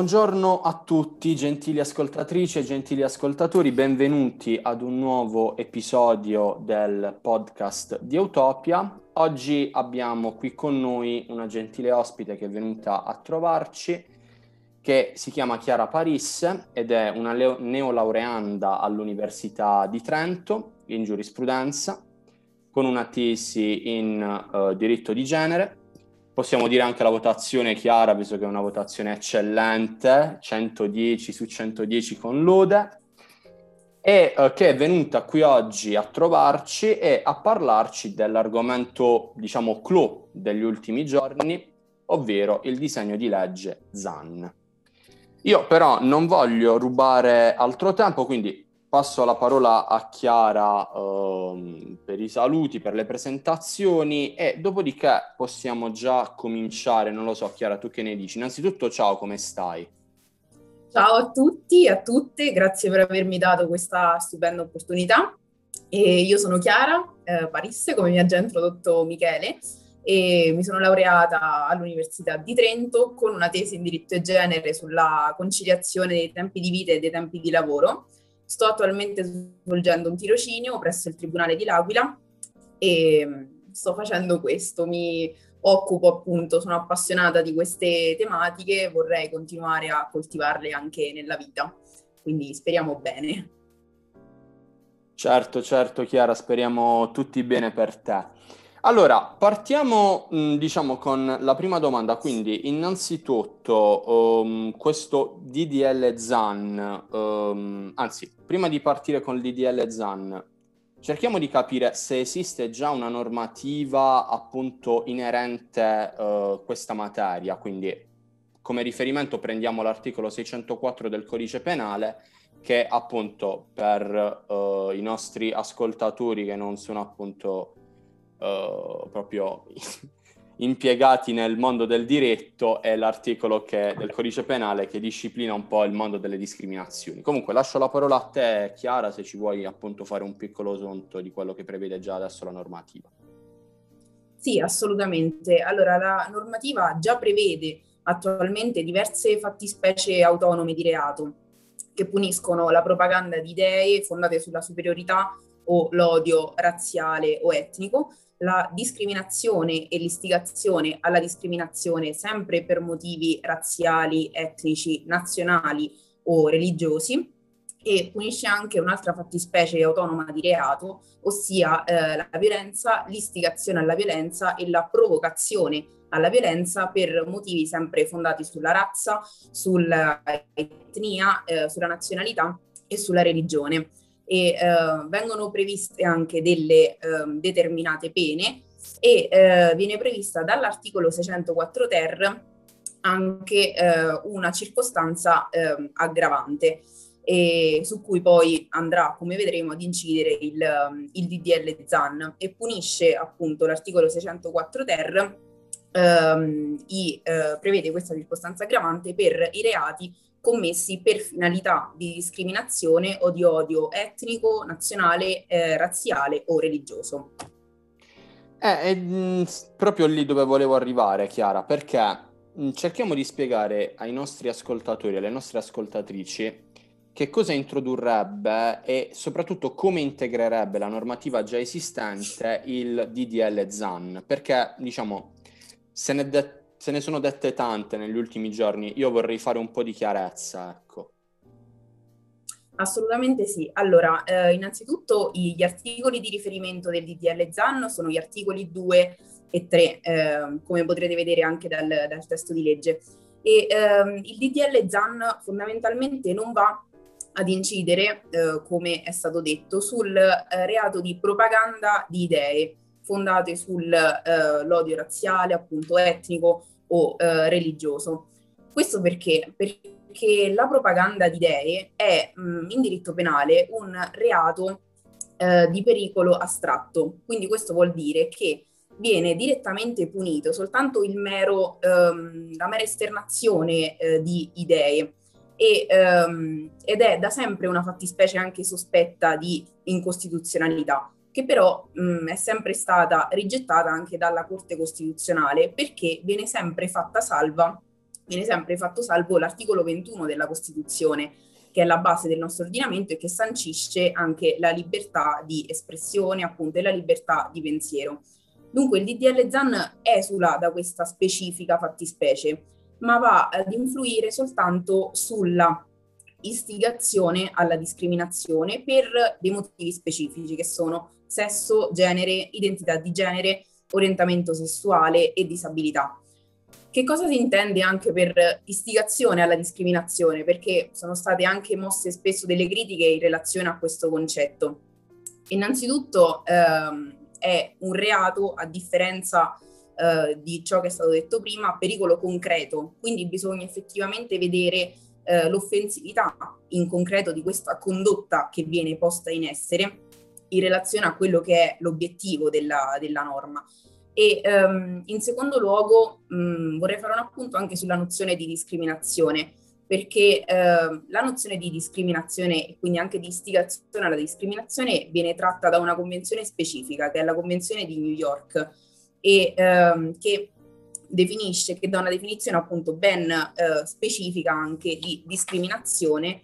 Buongiorno a tutti, gentili ascoltatrici e gentili ascoltatori, benvenuti ad un nuovo episodio del podcast di Utopia. Oggi abbiamo qui con noi una gentile ospite che è venuta a trovarci, che si chiama Chiara Paris ed è una leo- neolaureanda all'Università di Trento in giurisprudenza, con una tesi in uh, diritto di genere Possiamo dire anche la votazione chiara, visto che è una votazione eccellente, 110 su 110 con lode, e eh, che è venuta qui oggi a trovarci e a parlarci dell'argomento, diciamo, clou degli ultimi giorni, ovvero il disegno di legge ZAN. Io però non voglio rubare altro tempo, quindi passo la parola a Chiara um, per i saluti, per le presentazioni e dopodiché possiamo già cominciare, non lo so Chiara, tu che ne dici? Innanzitutto ciao, come stai? Ciao a tutti e a tutte, grazie per avermi dato questa stupenda opportunità. E io sono Chiara eh, Parisse, come mi ha già introdotto Michele, e mi sono laureata all'Università di Trento con una tesi in diritto e genere sulla conciliazione dei tempi di vita e dei tempi di lavoro Sto attualmente svolgendo un tirocinio presso il Tribunale di L'Aquila e mm, sto facendo questo, mi occupo appunto, sono appassionata di queste tematiche, vorrei continuare a coltivarle anche nella vita, quindi speriamo bene. Certo, certo Chiara, speriamo tutti bene per te. Allora, partiamo diciamo con la prima domanda, quindi innanzitutto um, questo DDL ZAN, um, anzi, prima di partire con il DDL ZAN, cerchiamo di capire se esiste già una normativa appunto inerente a uh, questa materia, quindi come riferimento prendiamo l'articolo 604 del codice penale che appunto per uh, i nostri ascoltatori che non sono appunto uh, proprio impiegati nel mondo del diritto è l'articolo che, del codice penale che disciplina un po' il mondo delle discriminazioni. Comunque lascio la parola a te Chiara se ci vuoi appunto fare un piccolo sonto di quello che prevede già adesso la normativa. Sì, assolutamente. Allora la normativa già prevede attualmente diverse fattispecie autonome di reato che puniscono la propaganda di idee fondate sulla superiorità o l'odio razziale o etnico, la discriminazione e l'istigazione alla discriminazione sempre per motivi razziali, etnici, nazionali o religiosi e punisce anche un'altra fattispecie autonoma di reato, ossia eh, la violenza, l'istigazione alla violenza e la provocazione alla violenza per motivi sempre fondati sulla razza, sull'etnia, eh, sulla nazionalità e sulla religione e eh, vengono previste anche delle eh, determinate pene e eh, viene prevista dall'articolo 604 ter anche eh, una circostanza ehm, aggravante su cui poi andrà, come vedremo, ad incidere il, il DDL ZAN e punisce appunto l'articolo 604 ter ehm, i, eh, prevede questa circostanza aggravante per i reati commessi per finalità di discriminazione o di odio etnico, nazionale, eh, razziale o religioso. Eh, è mh, proprio lì dove volevo arrivare, Chiara, perché mh, cerchiamo di spiegare ai nostri ascoltatori, alle nostre ascoltatrici, che cosa introdurrebbe e soprattutto come integrerebbe la normativa già esistente il DDL ZAN, perché diciamo se ne, de- se ne sono dette tante negli ultimi giorni, io vorrei fare un po' di chiarezza, ecco. Assolutamente sì. Allora, eh, innanzitutto gli articoli di riferimento del DDL ZAN sono gli articoli 2 e 3, eh, come potrete vedere anche dal, dal testo di legge. E ehm, il DDL ZAN fondamentalmente non va ad incidere, eh, come è stato detto, sul eh, reato di propaganda di idee fondate sull'odio eh, razziale, appunto etnico o eh, religioso. Questo perché? Perché la propaganda di idee è mh, mm, in diritto penale un reato eh, di pericolo astratto. Quindi questo vuol dire che viene direttamente punito soltanto mero, ehm, la mera esternazione eh, di idee e, ehm, ed è da sempre una fattispecie anche sospetta di incostituzionalità che però mh, è sempre stata rigettata anche dalla Corte Costituzionale perché viene sempre fatta salva viene sempre fatto salvo l'articolo 21 della Costituzione, che è la base del nostro ordinamento e che sancisce anche la libertà di espressione, appunto, e la libertà di pensiero. Dunque il DDL ZAN esula da questa specifica fattispecie, ma va ad influire soltanto sulla istigazione alla discriminazione per dei motivi specifici che sono sesso, genere, identità di genere, orientamento sessuale e disabilità. Che cosa si intende anche per istigazione alla discriminazione? Perché sono state anche mosse spesso delle critiche in relazione a questo concetto. Innanzitutto ehm, è un reato, a differenza eh, di ciò che è stato detto prima, pericolo concreto, quindi bisogna effettivamente vedere eh, l'offensività in concreto di questa condotta che viene posta in essere in relazione a quello che è l'obiettivo della, della norma. E um, in secondo luogo um, vorrei fare un appunto anche sulla nozione di discriminazione, perché uh, la nozione di discriminazione e quindi anche di istigazione alla discriminazione viene tratta da una convenzione specifica, che è la Convenzione di New York, e um, che definisce, che dà una definizione appunto ben uh, specifica anche di discriminazione,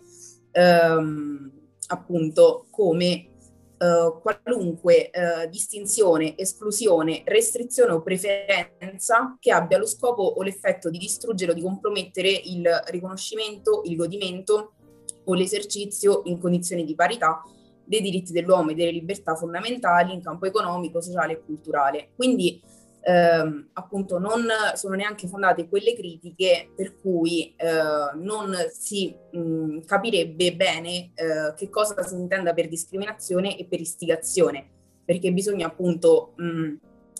appunto come Uh, qualunque uh, distinzione, esclusione, restrizione o preferenza che abbia lo scopo o l'effetto di distruggere o di compromettere il riconoscimento, il godimento o l'esercizio in condizioni di parità dei diritti dell'uomo e delle libertà fondamentali in campo economico, sociale e culturale. Quindi ehm, appunto non sono neanche fondate quelle critiche per cui eh, non si mh, capirebbe bene eh, che cosa si intenda per discriminazione e per istigazione, perché bisogna appunto mh,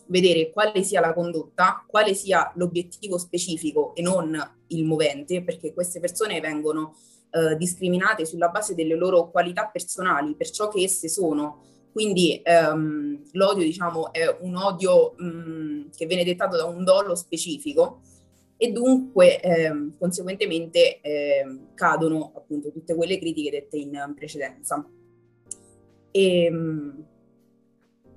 vedere quale sia la condotta, quale sia l'obiettivo specifico e non il movente, perché queste persone vengono eh, discriminate sulla base delle loro qualità personali, per ciò che esse sono, quindi ehm, l'odio, diciamo, è un odio mh, mm, che viene dettato da un dolo specifico e dunque ehm, conseguentemente ehm, cadono appunto tutte quelle critiche dette in precedenza. E, ehm,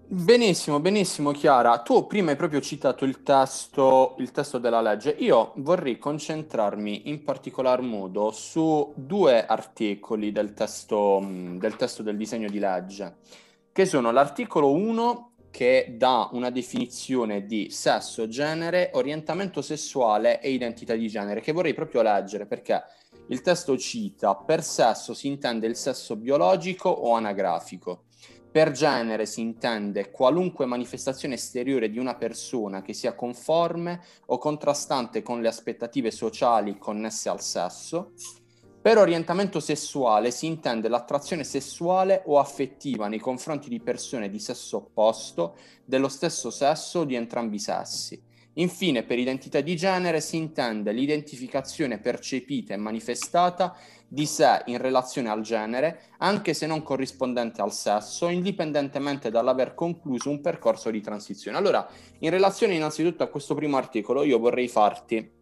Benissimo, benissimo Chiara. Tu prima hai proprio citato il testo, il testo, della legge. Io vorrei concentrarmi in particolar modo su due articoli del testo, mm, del testo del disegno di legge che sono l'articolo 1 che dà una definizione di sesso, genere, orientamento sessuale e identità di genere, che vorrei proprio leggere perché il testo cita per sesso si intende il sesso biologico o anagrafico. Per genere si intende qualunque manifestazione esteriore di una persona che sia conforme o contrastante con le aspettative sociali connesse al sesso. Per orientamento sessuale si intende l'attrazione sessuale o affettiva nei confronti di persone di sesso opposto, dello stesso sesso o di entrambi i sessi. Infine, per identità di genere si intende l'identificazione percepita e manifestata di sé in relazione al genere, anche se non corrispondente al sesso, indipendentemente dall'aver concluso un percorso di transizione. Allora, in relazione innanzitutto a questo primo articolo, io vorrei farti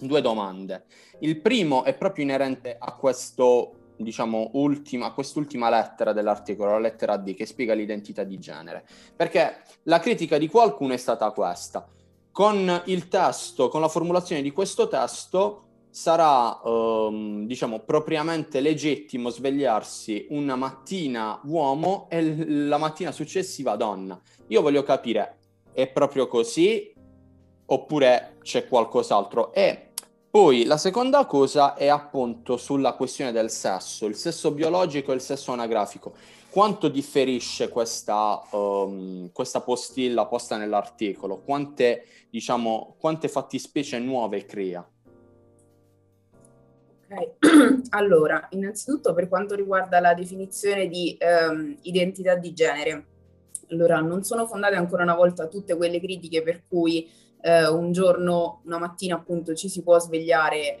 due domande. Il primo è proprio inerente a questo diciamo, ultima, quest'ultima lettera dell'articolo, la lettera D, che spiega l'identità di genere. Perché la critica di qualcuno è stata questa. Con il testo, con la formulazione di questo testo, sarà, ehm, diciamo, propriamente legittimo svegliarsi una mattina uomo e la mattina successiva donna. Io voglio capire, è proprio così oppure c'è qualcos'altro? E poi la seconda cosa è appunto sulla questione del sesso, il sesso biologico e il sesso anagrafico. Quanto differisce questa, um, questa postilla posta nell'articolo? Quante, diciamo, quante fattispecie nuove crea? Ok, allora, innanzitutto per quanto riguarda la definizione di um, identità di genere, allora non sono fondate ancora una volta tutte quelle critiche per cui eh, un giorno, una mattina appunto ci si può svegliare eh,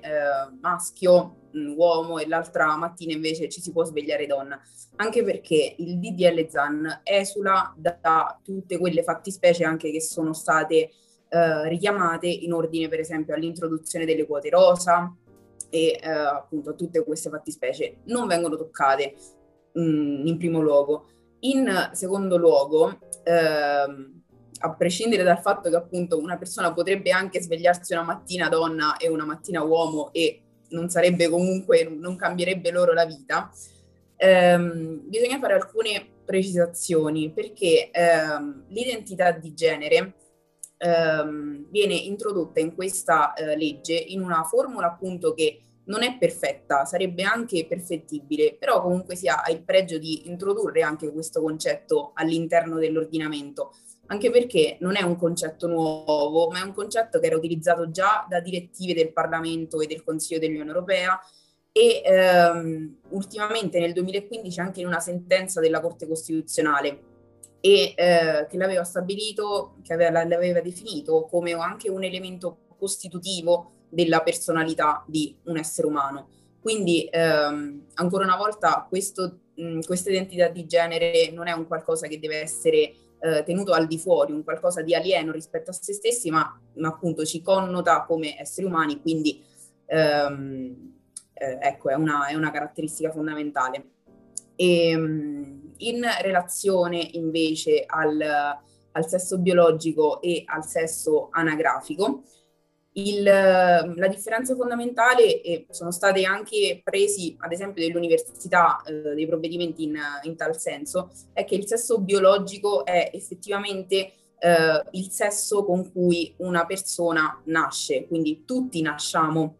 maschio, mh, uomo e l'altra mattina invece ci si può svegliare donna, anche perché il DDL ZAN esula da, da tutte quelle fattispecie anche che sono state eh, richiamate in ordine per esempio all'introduzione delle quote rosa e eh, appunto tutte queste fattispecie non vengono toccate mh, in primo luogo. In secondo luogo, ehm, a prescindere dal fatto che appunto una persona potrebbe anche svegliarsi una mattina donna e una mattina uomo e non sarebbe comunque, non cambierebbe loro la vita, ehm, bisogna fare alcune precisazioni perché ehm, l'identità di genere ehm, viene introdotta in questa eh, legge in una formula appunto che non è perfetta, sarebbe anche perfettibile, però comunque sia ha il pregio di introdurre anche questo concetto all'interno dell'ordinamento anche perché non è un concetto nuovo, ma è un concetto che era utilizzato già da direttive del Parlamento e del Consiglio dell'Unione Europea e ehm, ultimamente nel 2015 anche in una sentenza della Corte Costituzionale e eh, che l'aveva stabilito, che aveva, l'aveva definito come anche un elemento costitutivo della personalità di un essere umano. Quindi ehm, ancora una volta questa identità di genere non è un qualcosa che deve essere eh, tenuto al di fuori, un qualcosa di alieno rispetto a se stessi, ma, ma appunto ci connota come esseri umani, quindi ehm, eh, ecco, è una, è una, caratteristica fondamentale. E, ehm, in relazione invece al, al sesso biologico e al sesso anagrafico, il, la differenza fondamentale, e sono stati anche presi ad esempio dell'università eh, dei provvedimenti in, in, tal senso, è che il sesso biologico è effettivamente eh, il sesso con cui una persona nasce, quindi tutti nasciamo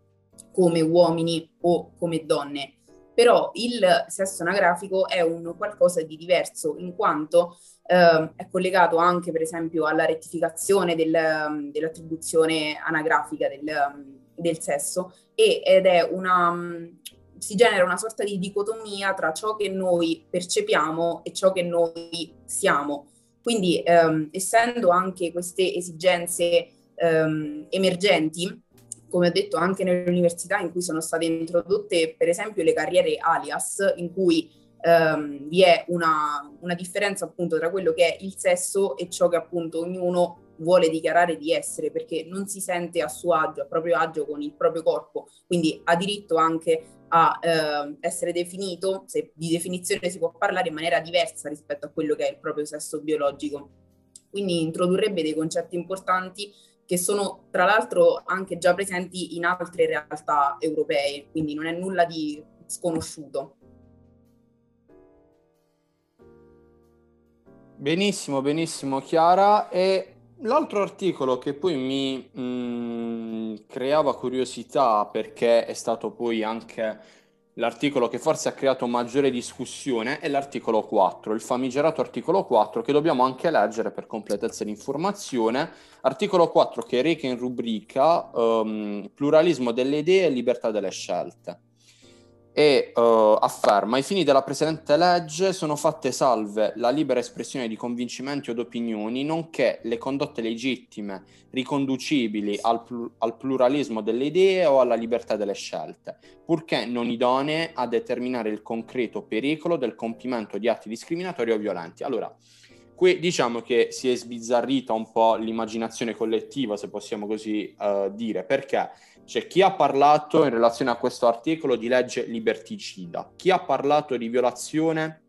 come uomini o come donne, però il sesso anagrafico è un qualcosa di diverso in quanto eh, è collegato anche per esempio alla rettificazione del, um, dell'attribuzione anagrafica del, um, del sesso e, ed è una, um, si genera una sorta di dicotomia tra ciò che noi percepiamo e ciò che noi siamo. Quindi ehm, essendo anche queste esigenze ehm, emergenti, come ho detto anche nelle università in cui sono state introdotte per esempio le carriere alias, in cui ehm, vi è una, una, differenza appunto tra quello che è il sesso e ciò che appunto ognuno vuole dichiarare di essere perché non si sente a suo agio, a proprio agio con il proprio corpo, quindi ha diritto anche a eh, essere definito, se di definizione si può parlare in maniera diversa rispetto a quello che è il proprio sesso biologico. Quindi introdurrebbe dei concetti importanti che sono tra l'altro anche già presenti in altre realtà europee, quindi non è nulla di sconosciuto. Benissimo, benissimo Chiara. E l'altro articolo che poi mi mh, mm, creava curiosità perché è stato poi anche l'articolo che forse ha creato maggiore discussione è l'articolo 4, il famigerato articolo 4 che dobbiamo anche leggere per completezza di informazione. Articolo 4 che reca in rubrica um, pluralismo delle idee e libertà delle scelte e uh, afferma ai fini della presente legge sono fatte salve la libera espressione di convincimenti o opinioni, nonché le condotte legittime riconducibili al, pl- al, pluralismo delle idee o alla libertà delle scelte, purché non idonee a determinare il concreto pericolo del compimento di atti discriminatori o violenti. Allora, qui diciamo che si è sbizzarrita un po' l'immaginazione collettiva, se possiamo così uh, dire, perché c'è chi ha parlato in relazione a questo articolo di legge liberticida, chi ha parlato di violazione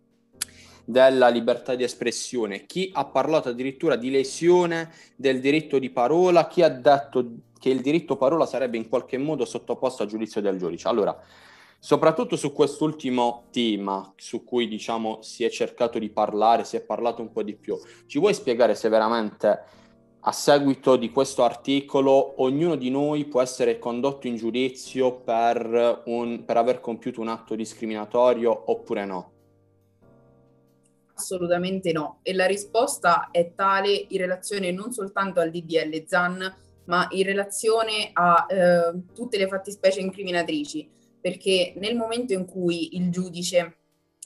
della libertà di espressione, chi ha parlato addirittura di lesione del diritto di parola, chi ha detto che il diritto parola sarebbe in qualche modo sottoposto a giudizio del giudice. Allora, soprattutto su quest'ultimo tema su cui diciamo si è cercato di parlare, si è parlato un po' di più, ci vuoi spiegare se veramente a seguito di questo articolo ognuno di noi può essere condotto in giudizio per, un, per aver compiuto un atto discriminatorio oppure no? Assolutamente no. E la risposta è tale in relazione non soltanto al DDL ZAN, ma in relazione a eh, tutte le fattispecie incriminatrici, perché nel momento in cui il giudice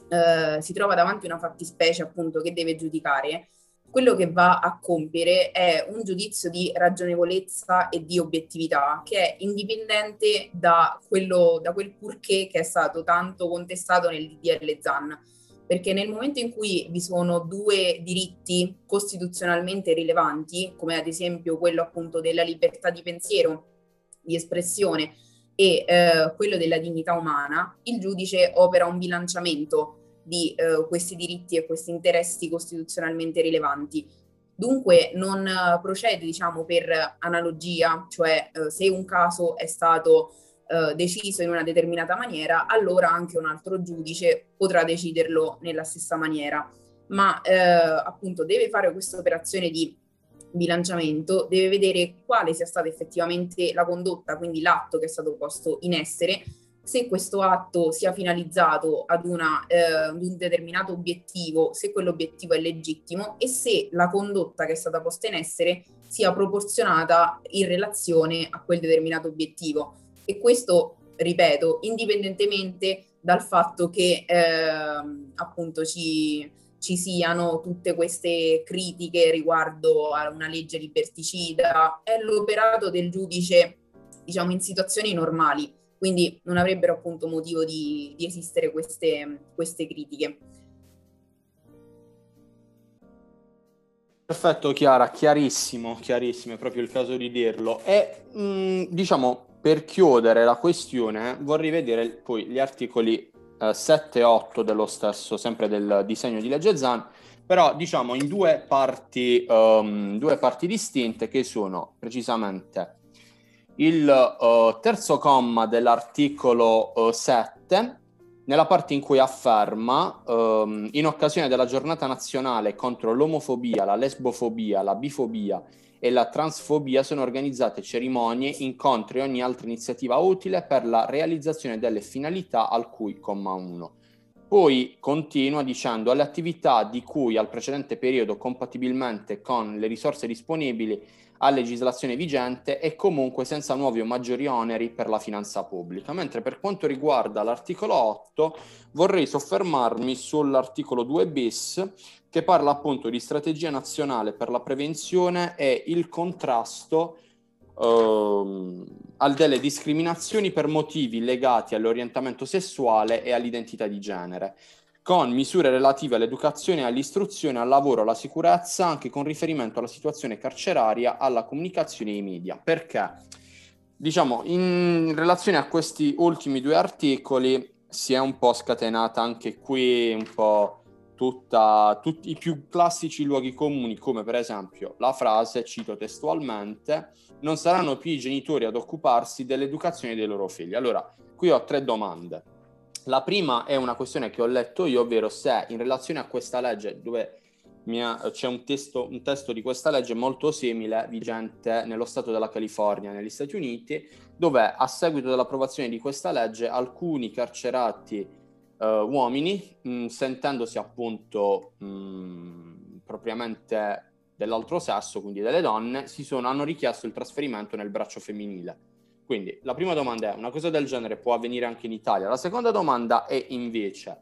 eh, si trova davanti a una fattispecie appunto che deve giudicare, quello che va a compiere è un giudizio di ragionevolezza e di obiettività che è indipendente da, quello, da quel purché che è stato tanto contestato nel DDL ZAN. Perché nel momento in cui vi sono due diritti costituzionalmente rilevanti, come ad esempio quello appunto della libertà di pensiero, di espressione e eh, quello della dignità umana, il giudice opera un bilanciamento di eh, questi diritti e questi interessi costituzionalmente rilevanti. Dunque non procede, diciamo, per analogia, cioè eh, se un caso è stato eh, deciso in una determinata maniera, allora anche un altro giudice potrà deciderlo nella stessa maniera. Ma eh, appunto deve fare questa operazione di bilanciamento, deve vedere quale sia stata effettivamente la condotta, quindi l'atto che è stato posto in essere, se questo atto sia finalizzato ad, una, eh, ad, un determinato obiettivo, se quell'obiettivo è legittimo e se la condotta che è stata posta in essere sia proporzionata in relazione a quel determinato obiettivo. E questo, ripeto, indipendentemente dal fatto che eh, appunto ci, ci siano tutte queste critiche riguardo a una legge liberticida, è l'operato del giudice, diciamo, in situazioni normali quindi non avrebbero appunto motivo di, di esistere queste, queste critiche. Perfetto Chiara, chiarissimo, chiarissimo, è proprio il caso di dirlo. E mh, mm, diciamo, per chiudere la questione, vorrei vedere poi gli articoli 7 e 8 dello stesso, sempre del disegno di legge ZAN, però diciamo in due parti, um, due parti distinte che sono precisamente il uh, terzo comma dell'articolo uh, 7, nella parte in cui afferma, um, in occasione della giornata nazionale contro l'omofobia, la lesbofobia, la bifobia e la transfobia sono organizzate cerimonie, incontri e ogni altra iniziativa utile per la realizzazione delle finalità al cui comma 1. Poi continua dicendo alle attività di cui al precedente periodo compatibilmente con le risorse disponibili a legislazione vigente e comunque senza nuovi o maggiori oneri per la finanza pubblica. Mentre per quanto riguarda l'articolo 8 vorrei soffermarmi sull'articolo 2 bis che parla appunto di strategia nazionale per la prevenzione e il contrasto ehm, delle discriminazioni per motivi legati all'orientamento sessuale e all'identità di genere con misure relative all'educazione, all'istruzione, al lavoro, alla sicurezza, anche con riferimento alla situazione carceraria, alla comunicazione e ai media. Perché? Diciamo, in relazione a questi ultimi due articoli si è un po' scatenata anche qui un po' tutta, tutti i più classici luoghi comuni, come per esempio la frase, cito testualmente, non saranno più i genitori ad occuparsi dell'educazione dei loro figli. Allora, qui ho tre domande. La prima è una questione che ho letto io, ovvero se in relazione a questa legge, dove ha, c'è un testo, un testo, di questa legge molto simile, vigente nello Stato della California, negli Stati Uniti, dove a seguito dell'approvazione di questa legge alcuni carcerati uh, uomini, mh, sentendosi appunto mh, propriamente dell'altro sesso, quindi delle donne, sono, hanno richiesto il trasferimento nel braccio femminile quindi la prima domanda è, una cosa del genere può avvenire anche in Italia? La seconda domanda è invece,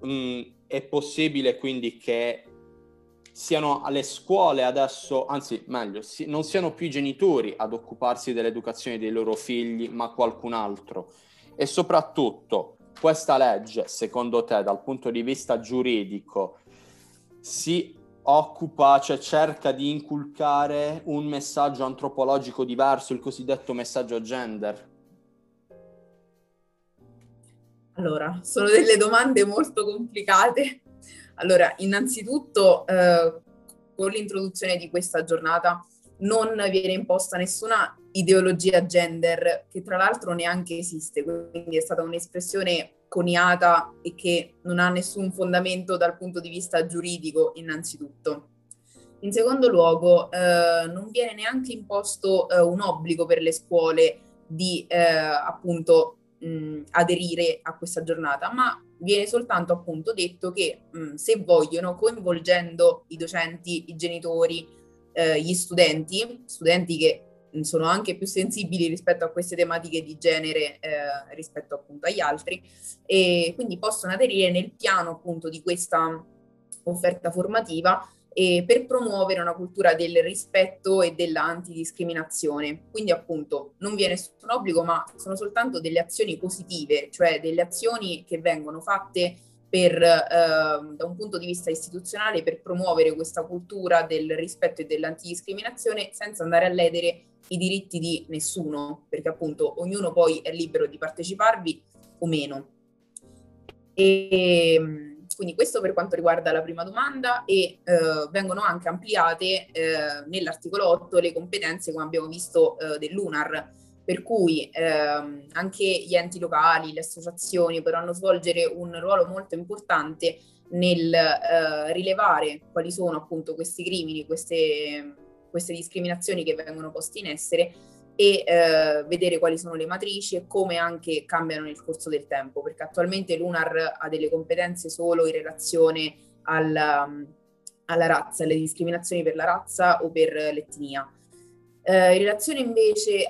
mh, mm, è possibile quindi che siano alle scuole adesso, anzi meglio, si, non siano più i genitori ad occuparsi dell'educazione dei loro figli, ma qualcun altro? E soprattutto, questa legge, secondo te, dal punto di vista giuridico, si occupa, cioè cerca di inculcare un messaggio antropologico diverso, il cosiddetto messaggio gender? Allora, sono delle domande molto complicate. Allora, innanzitutto, eh, con l'introduzione di questa giornata non viene imposta nessuna ideologia gender, che tra l'altro neanche esiste, quindi è stata un'espressione coniata e che non ha nessun fondamento dal punto di vista giuridico, innanzitutto. In secondo luogo, eh, non viene neanche imposto eh, un obbligo per le scuole di eh, appunto mh, aderire a questa giornata, ma viene soltanto appunto detto che mh, se vogliono, coinvolgendo i docenti, i genitori, eh, gli studenti, studenti che sono anche più sensibili rispetto a queste tematiche di genere eh, rispetto appunto agli altri e quindi possono aderire nel piano appunto di questa offerta formativa e per promuovere una cultura del rispetto e dell'antidiscriminazione. Quindi appunto non viene nessun obbligo, ma sono soltanto delle azioni positive, cioè delle azioni che vengono fatte per, eh, da un punto di vista istituzionale per promuovere questa cultura del rispetto e dell'antidiscriminazione senza andare a ledere i diritti di nessuno, perché appunto ognuno poi è libero di parteciparvi o meno. E, quindi questo per quanto riguarda la prima domanda e uh, vengono anche ampliate uh, nell'articolo 8 le competenze, come abbiamo visto, dell'UNAR, per cui ehm, anche gli enti locali, le associazioni potranno svolgere un ruolo molto importante nel eh, rilevare quali sono appunto questi crimini, queste, queste discriminazioni che vengono poste in essere e eh, vedere quali sono le matrici e come anche cambiano nel corso del tempo, perché attualmente l'UNAR ha delle competenze solo in relazione alla, alla razza, alle discriminazioni per la razza o per l'etnia. Eh, in relazione invece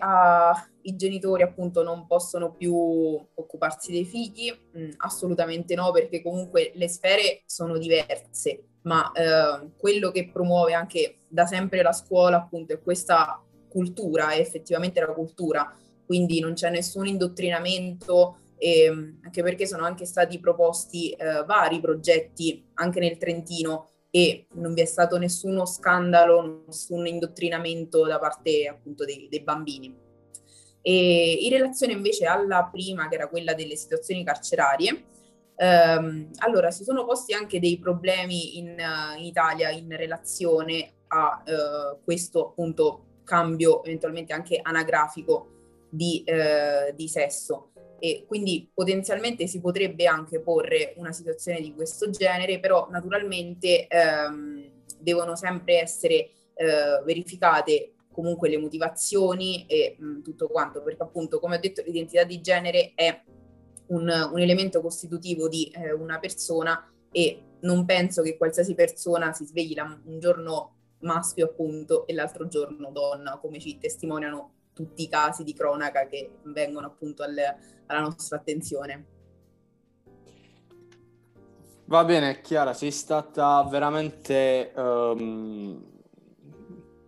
ai genitori appunto non possono più occuparsi dei figli, mm, assolutamente no, perché comunque le sfere sono diverse, ma eh, quello che promuove anche da sempre la scuola appunto è questa cultura, è effettivamente la cultura, quindi non c'è nessun indottrinamento, ehm, anche perché sono anche stati proposti eh, vari progetti anche nel Trentino e non vi è stato nessuno scandalo, nessun indottrinamento da parte appunto dei, dei bambini. E in relazione invece alla prima, che era quella delle situazioni carcerarie, ehm, allora si sono posti anche dei problemi in, in Italia in relazione a eh, questo appunto cambio eventualmente anche anagrafico di, eh, di sesso. E quindi potenzialmente si potrebbe anche porre una situazione di questo genere, però naturalmente ehm, devono sempre essere eh, verificate comunque le motivazioni e mh, tutto quanto, perché appunto come ho detto l'identità di genere è un, un elemento costitutivo di eh, una persona e non penso che qualsiasi persona si svegli la, un giorno maschio appunto e l'altro giorno donna, come ci testimoniano tutti i casi di cronaca che vengono appunto al, alla nostra attenzione. Va bene, Chiara, sei stata veramente um,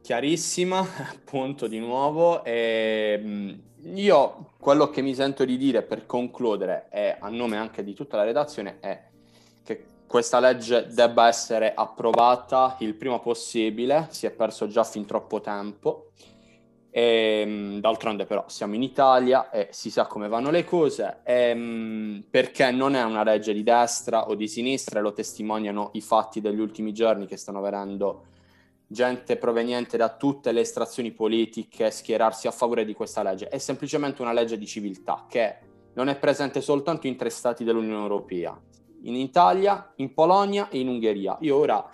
chiarissima, appunto, di nuovo. E, um, io quello che mi sento di dire per concludere, e a nome anche di tutta la redazione, è che questa legge debba essere approvata il prima possibile, si è perso già fin troppo tempo e, ehm, d'altronde però siamo in Italia e si sa come vanno le cose, e, ehm, perché non è una legge di destra o di sinistra, lo testimoniano i fatti degli ultimi giorni che stanno avendo gente proveniente da tutte le estrazioni politiche schierarsi a favore di questa legge. È semplicemente una legge di civiltà che non è presente soltanto in tre stati dell'Unione Europea, in Italia, in Polonia e in Ungheria. Io ora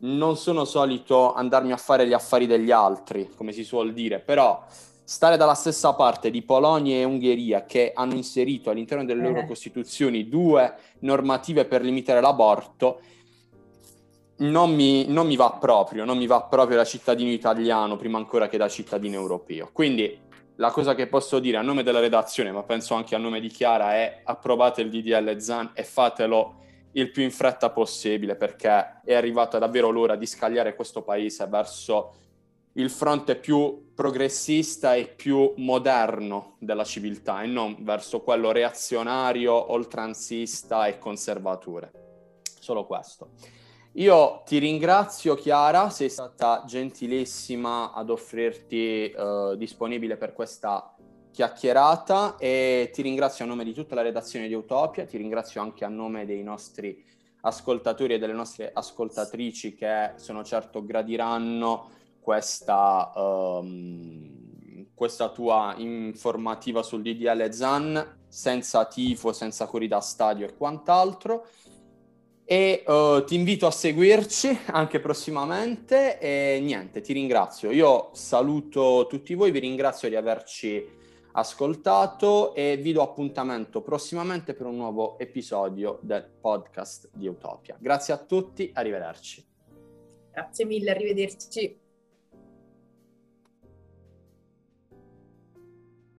non sono solito andarmi a fare gli affari degli altri, come si suol dire, però stare dalla stessa parte di Polonia e Ungheria che hanno inserito all'interno delle loro eh. costituzioni due normative per limitare l'aborto, non mi, non mi, va proprio, non mi va proprio da cittadino italiano prima ancora che da cittadino europeo. Quindi la cosa che posso dire a nome della redazione, ma penso anche a nome di Chiara, è approvate il DDL ZAN e fatelo il più in fretta possibile perché è arrivata davvero l'ora di scagliare questo paese verso il fronte più progressista e più moderno della civiltà e non verso quello reazionario, oltranzista e conservatore. Solo questo. Io ti ringrazio Chiara, sei stata gentilissima ad offrirti uh, disponibile per questa chiacchierata e ti ringrazio a nome di tutta la redazione di Utopia, ti ringrazio anche a nome dei nostri ascoltatori e delle nostre ascoltatrici che sono certo gradiranno questa, um, questa tua informativa sul DDL ZAN senza tifo, senza corrida stadio e quant'altro. E uh, ti invito a seguirci anche prossimamente e niente, ti ringrazio. Io saluto tutti voi, vi ringrazio di averci ascoltato e vi do appuntamento prossimamente per un nuovo episodio del podcast di Utopia. Grazie a tutti, arrivederci. Grazie mille, arrivederci.